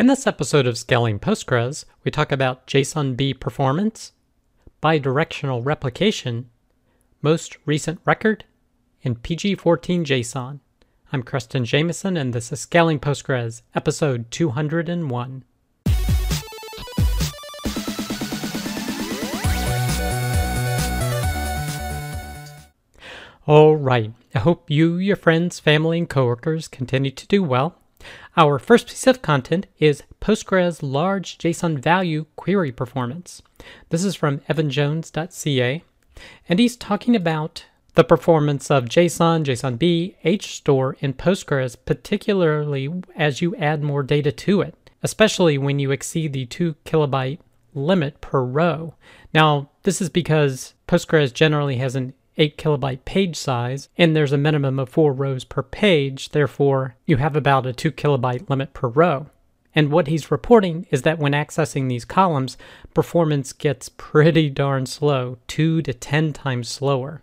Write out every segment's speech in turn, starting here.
In this episode of Scaling Postgres, we talk about JSONB performance, bidirectional replication, most recent record, and PG14 JSON. I'm Creston Jamison, and this is Scaling Postgres, episode 201. All right, I hope you, your friends, family, and coworkers continue to do well. Our first piece of content is Postgres large JSON value query performance. This is from evanjones.ca, and he's talking about the performance of JSON, JSONB, HStore in Postgres, particularly as you add more data to it, especially when you exceed the 2 kilobyte limit per row. Now, this is because Postgres generally has an 8 kilobyte page size, and there's a minimum of 4 rows per page, therefore, you have about a 2 kilobyte limit per row. And what he's reporting is that when accessing these columns, performance gets pretty darn slow, 2 to 10 times slower.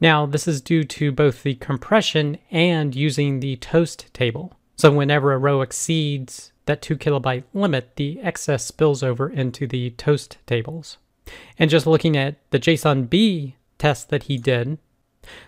Now, this is due to both the compression and using the toast table. So, whenever a row exceeds that 2 kilobyte limit, the excess spills over into the toast tables. And just looking at the JSONB test that he did,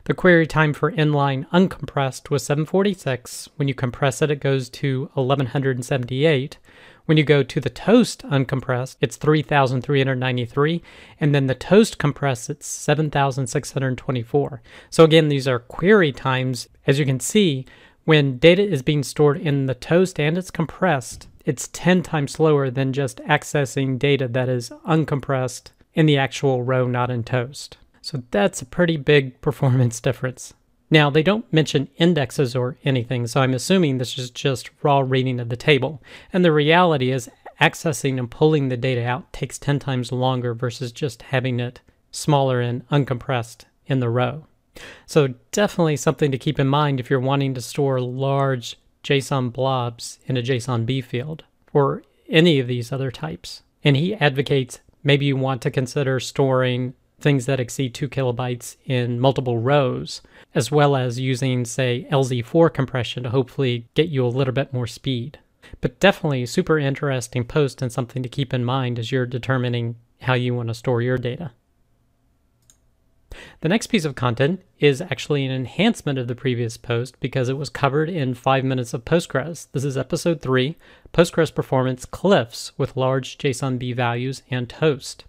the query time for inline uncompressed was 746. When you compress it, it goes to 1178. When you go to the toast uncompressed, it's 3,393. And then the toast compressed, it's 7,624. So again, these are query times. As you can see, when data is being stored in the toast and it's compressed, it's 10 times slower than just accessing data that is uncompressed in the actual row, not in toast. So that's a pretty big performance difference. Now, they don't mention indexes or anything, so I'm assuming this is just raw reading of the table. And the reality is, accessing and pulling the data out takes 10 times longer versus just having it smaller and uncompressed in the row. So, definitely something to keep in mind if you're wanting to store large JSON blobs in a JSONB field or any of these other types. And he advocates maybe you want to consider storing things that exceed 2 kilobytes in multiple rows, as well as using, say, LZ4 compression to hopefully get you a little bit more speed. But definitely super interesting post and something to keep in mind as you're determining how you want to store your data. The next piece of content is actually an enhancement of the previous post because it was covered in 5 minutes of Postgres. This is episode 3 Postgres Performance Cliffs with large JSONB values and toast.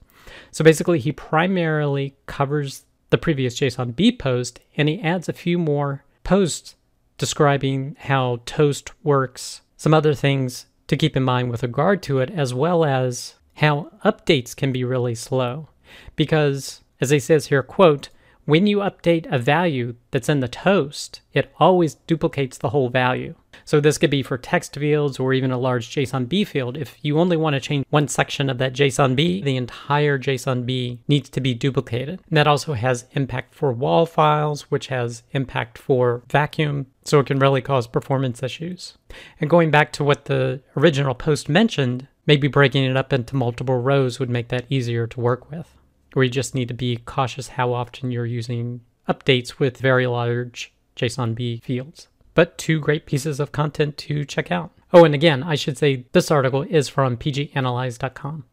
So basically, he primarily covers the previous JSONB post and he adds a few more posts describing how Toast works, some other things to keep in mind with regard to it, as well as how updates can be really slow. Because, as he says here, quote, when you update a value that's in the toast, it always duplicates the whole value. So this could be for text fields or even a large JSONB field. If you only want to change one section of that JSONB, the entire JSONB needs to be duplicated. And that also has impact for WAL files, which has impact for vacuum, so it can really cause performance issues. And going back to what the original post mentioned, maybe breaking it up into multiple rows would make that easier to work with. Or you just need to be cautious how often you're using updates with very large JSONB fields but two great pieces of content to check out. Oh, and again, I should say this article is from pganalyze.com.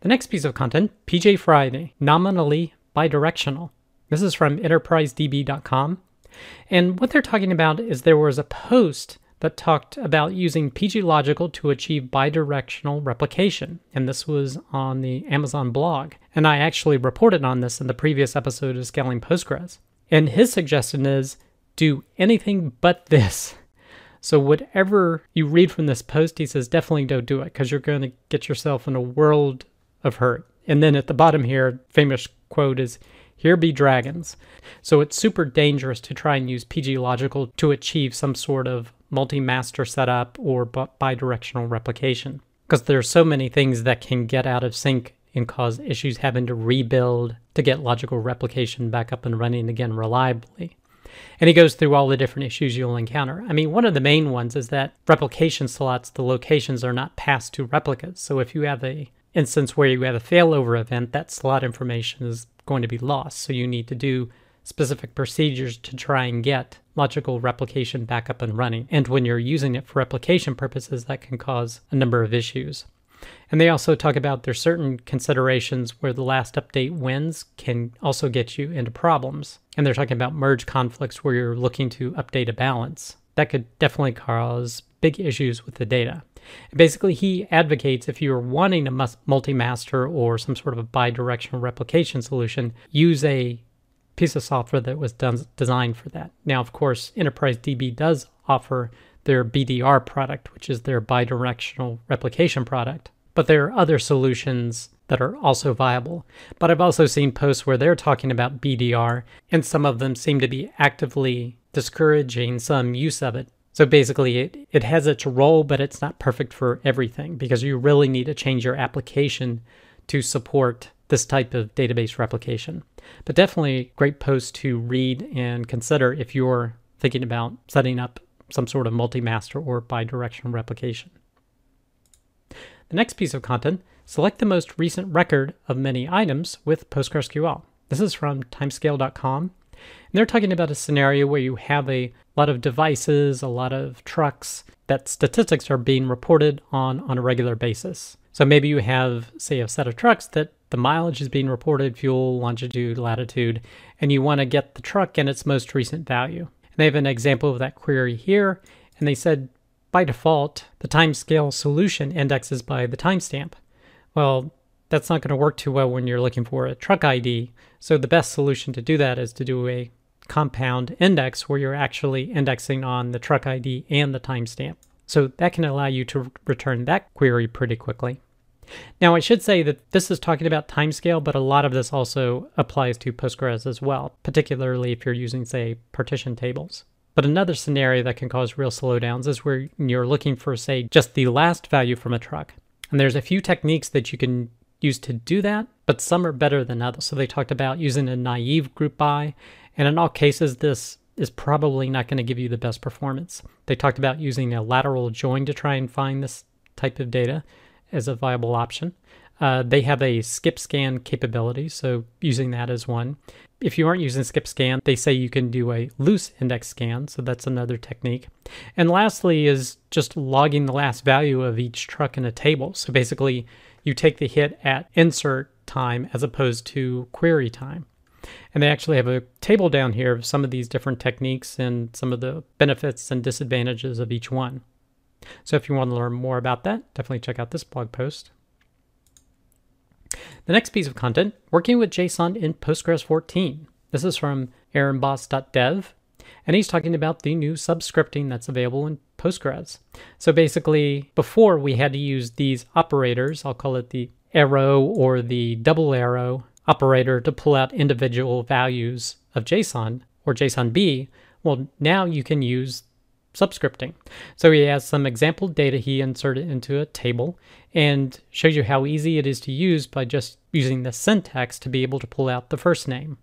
The next piece of content, PG Phriday, nominally bidirectional. This is from enterprisedb.com. And what they're talking about is there was a post that talked about using PG Logical to achieve bidirectional replication. And this was on the Amazon blog. And I actually reported on this in the previous episode of Scaling Postgres. And his suggestion is do anything but this. So, whatever you read from this post, he says definitely don't do it because you're going to get yourself in a world of hurt. And then at the bottom here, famous quote is, Here be dragons. So, it's super dangerous to try and use PG Logical to achieve some sort of multi master setup or bidirectional replication because there are so many things that can get out of sync and cause issues having to rebuild to get logical replication back up and running again reliably. And he goes through all the different issues you'll encounter. I mean, one of the main ones is that replication slots, the locations are not passed to replicas. So if you have a instance where you have a failover event, that slot information is going to be lost. So you need to do specific procedures to try and get logical replication back up and running. And when you're using it for replication purposes, that can cause a number of issues. And they also talk about there's certain considerations where the last update wins can also get you into problems. And they're talking about merge conflicts where you're looking to update a balance. That could definitely cause big issues with the data. Basically, he advocates if you're wanting a multi-master or some sort of a bi-directional replication solution, use a piece of software that was done, designed for that. Now, of course, Enterprise DB does offer their BDR product, which is their bidirectional replication product. But there are other solutions that are also viable. But I've also seen posts where they're talking about BDR, and some of them seem to be actively discouraging some use of it. So basically, it, it has its role, but it's not perfect for everything because you really need to change your application to support this type of database replication. But definitely great post to read and consider if you're thinking about setting up some sort of multi-master or bidirectional replication. The next piece of content, select the most recent record of many items with PostgreSQL. This is from timescale.com. And they're talking about a scenario where you have a lot of devices, a lot of trucks that statistics are being reported on on a regular basis. So maybe you have, say, a set of trucks that the mileage is being reported, fuel, longitude, latitude, and you want to get the truck and its most recent value. And they have an example of that query here, and they said by default, the timescale solution indexes by the timestamp. Well, that's not going to work too well when you're looking for a truck ID. So the best solution to do that is to do a compound index where you're actually indexing on the truck ID and the timestamp. So that can allow you to return that query pretty quickly. Now, I should say that this is talking about timescale, but a lot of this also applies to Postgres as well, particularly if you're using, say, partition tables. But another scenario that can cause real slowdowns is where you're looking for, say, just the last value from a truck. And there's a few techniques that you can use to do that, but some are better than others. So they talked about using a naive group by, and in all cases, this is probably not going to give you the best performance. They talked about using a lateral join to try and find this type of data as a viable option. Uh, they have a skip scan capability, so using that as one. If you aren't using skip scan, they say you can do a loose index scan, so that's another technique. And lastly is just logging the last value of each truck in a table. So basically, you take the hit at insert time as opposed to query time. And they actually have a table down here of some of these different techniques and some of the benefits and disadvantages of each one. So if you want to learn more about that, definitely check out this blog post. The next piece of content, working with JSON in Postgres 14. This is from aaronbos.dev, and he's talking about the new subscripting that's available in Postgres. So basically, before we had to use these operators, I'll call it the arrow or the double arrow operator to pull out individual values of JSON or JSONB. Well, now you can use subscripting. So he has some example data he inserted into a table and shows you how easy it is to use by just using the syntax to be able to pull out the first name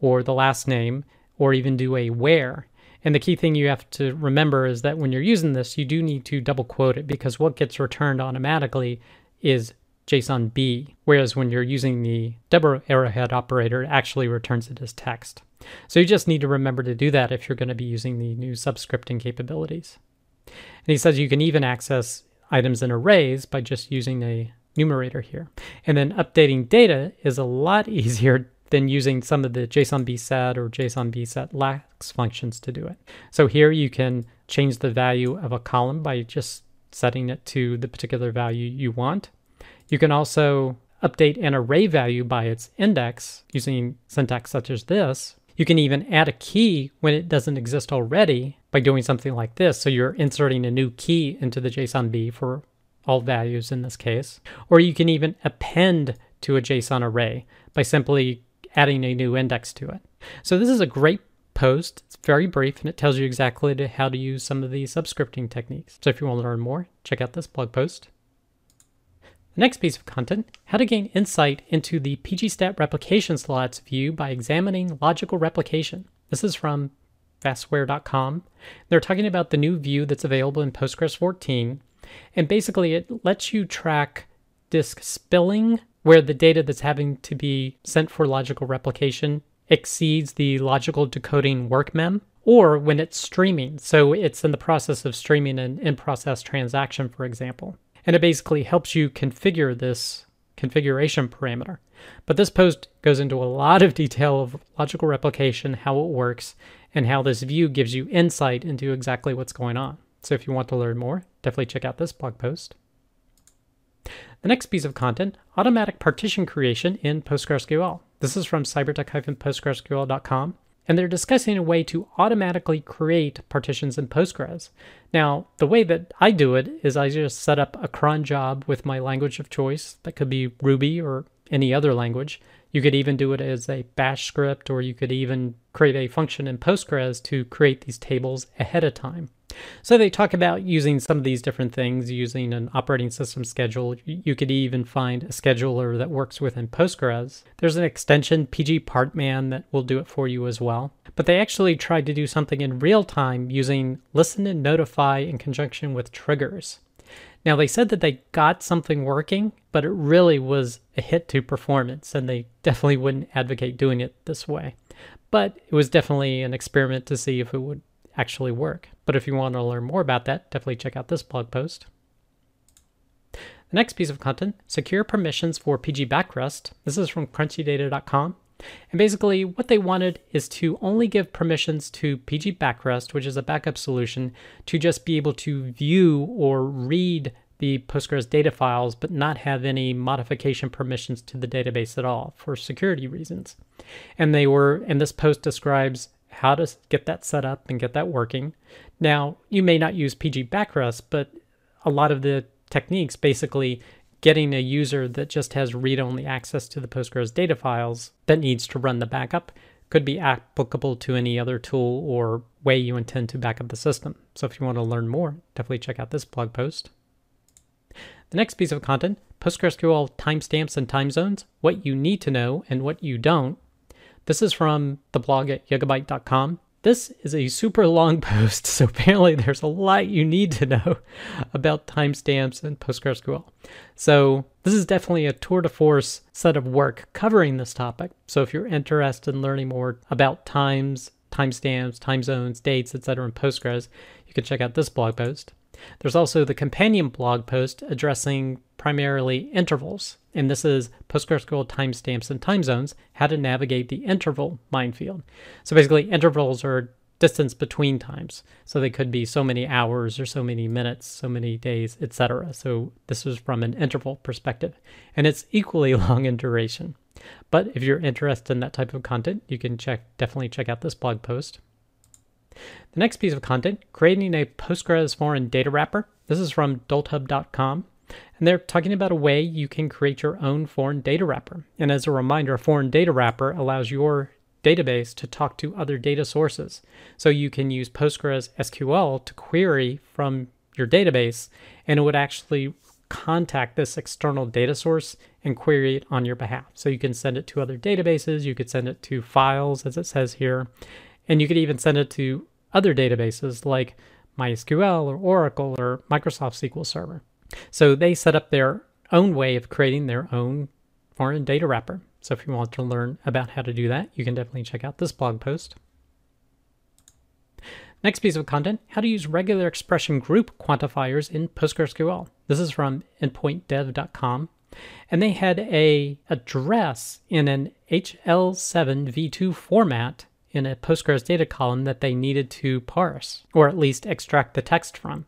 or the last name or even do a where. And the key thing you have to remember is that when you're using this, you do need to double quote it because what gets returned automatically is JSONB, whereas when you're using the double arrowhead operator, it actually returns it as text. So you just need to remember to do that if you're going to be using the new subscripting capabilities. And he says you can even access items in arrays by just using a numerator here. And then updating data is a lot easier than using some of the JSONB set or JSONB set lax functions to do it. So here you can change the value of a column by just setting it to the particular value you want. You can also update an array value by its index using syntax such as this, you can even add a key when it doesn't exist already by doing something like this. So you're inserting a new key into the JSONB for all values in this case. Or you can even append to a JSON array by simply adding a new index to it. So this is a great post. It's very brief and it tells you exactly how to use some of these subscripting techniques. So if you want to learn more, check out this blog post. Next piece of content, how to gain insight into the pgstat replication slots view by examining logical replication. This is from fastware.com. They're talking about the new view that's available in Postgres 14. And basically, it lets you track disk spilling, where the data that's having to be sent for logical replication exceeds the logical decoding work mem, or when it's streaming. So it's in the process of streaming an in process transaction, for example. And it basically helps you configure this configuration parameter. But this post goes into a lot of detail of logical replication, how it works, and how this view gives you insight into exactly what's going on. So if you want to learn more, definitely check out this blog post. The next piece of content, automatic partition creation in PostgreSQL. This is from cybertec-postgresql.com, and they're discussing a way to automatically create partitions in Postgres. Now, the way that I do it is I just set up a cron job with my language of choice. That could be Ruby or any other language. You could even do it as a bash script, or you could even create a function in Postgres to create these tables ahead of time. So they talk about using some of these different things, using an operating system schedule. You could even find a scheduler that works within Postgres. There's an extension, PG pgpartman, that will do it for you as well. But they actually tried to do something in real time using listen and notify in conjunction with triggers. Now, they said that they got something working, but it really was a hit to performance, and they definitely wouldn't advocate doing it this way. But it was definitely an experiment to see if it would actually work. But if you want to learn more about that, definitely check out this blog post. The next piece of content, secure permissions for PG Backrest. This is from crunchydata.com. And basically, what they wanted is to only give permissions to PG Backrest, which is a backup solution, to just be able to view or read the Postgres data files, but not have any modification permissions to the database at all for security reasons. And they were, and this post describes how to get that set up and get that working. Now, you may not use PG Backrest, but a lot of the techniques basically getting a user that just has read-only access to the Postgres data files that needs to run the backup could be applicable to any other tool or way you intend to back up the system. So if you want to learn more, definitely check out this blog post. The next piece of content, PostgreSQL timestamps and time zones, what you need to know and what you don't. This is from the blog at yugabyte.com. This is a super long post, so apparently there's a lot you need to know about timestamps and PostgreSQL. So this is definitely a tour de force set of work covering this topic. So if you're interested in learning more about times, timestamps, time zones, dates, etc. in Postgres, you can check out this blog post. There's also the companion blog post addressing primarily intervals, and this is PostgreSQL timestamps and time zones, how to navigate the interval minefield. So basically, intervals are distance between times. So they could be so many hours or so many minutes, so many days, etc. So this is from an interval perspective, and it's equally long in duration. But if you're interested in that type of content, you can check definitely check out this blog post. The next piece of content, creating a Postgres foreign data wrapper. This is from dolthub.com. And they're talking about a way you can create your own foreign data wrapper. And as a reminder, a foreign data wrapper allows your database to talk to other data sources. So you can use Postgres SQL to query from your database, and it would actually contact this external data source and query it on your behalf. So you can send it to other databases, you could send it to files, as it says here, and you could even send it to other databases like MySQL or Oracle or Microsoft SQL Server. So they set up their own way of creating their own foreign data wrapper. So if you want to learn about how to do that, you can definitely check out this blog post. Next piece of content, how to use regular expression group quantifiers in PostgreSQL. This is from endpointdev.com. And they had a address in an HL7 v2 format in a Postgres data column that they needed to parse, or at least extract the text from.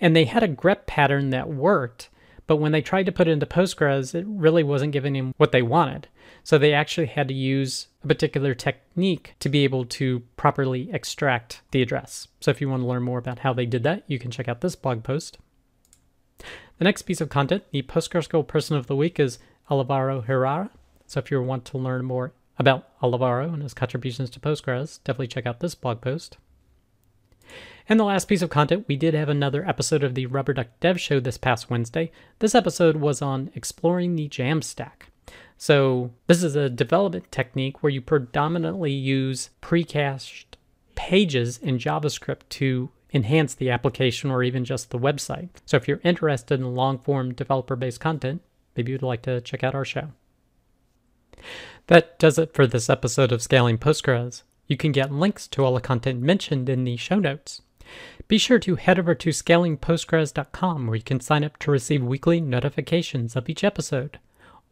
And they had a grep pattern that worked, but when they tried to put it into Postgres, it really wasn't giving them what they wanted. So they actually had to use a particular technique to be able to properly extract the address. So if you want to learn more about how they did that, you can check out this blog post. The next piece of content, the PostgreSQL Person of the Week, is Alvaro Herrera. So if you want to learn more about Alvaro and his contributions to Postgres, definitely check out this blog post. And the last piece of content, we did have another episode of the Rubber Duck Dev Show this past Wednesday. This episode was on exploring the Jamstack. So, this is a development technique where you predominantly use precached pages in JavaScript to enhance the application or even just the website. So, if you're interested in long form developer based content, maybe you'd like to check out our show. That does it for this episode of Scaling Postgres. You can get links to all the content mentioned in the show notes. Be sure to head over to scalingpostgres.com where you can sign up to receive weekly notifications of each episode.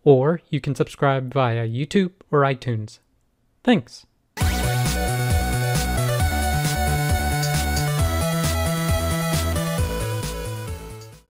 Or you can subscribe via YouTube or iTunes. Thanks.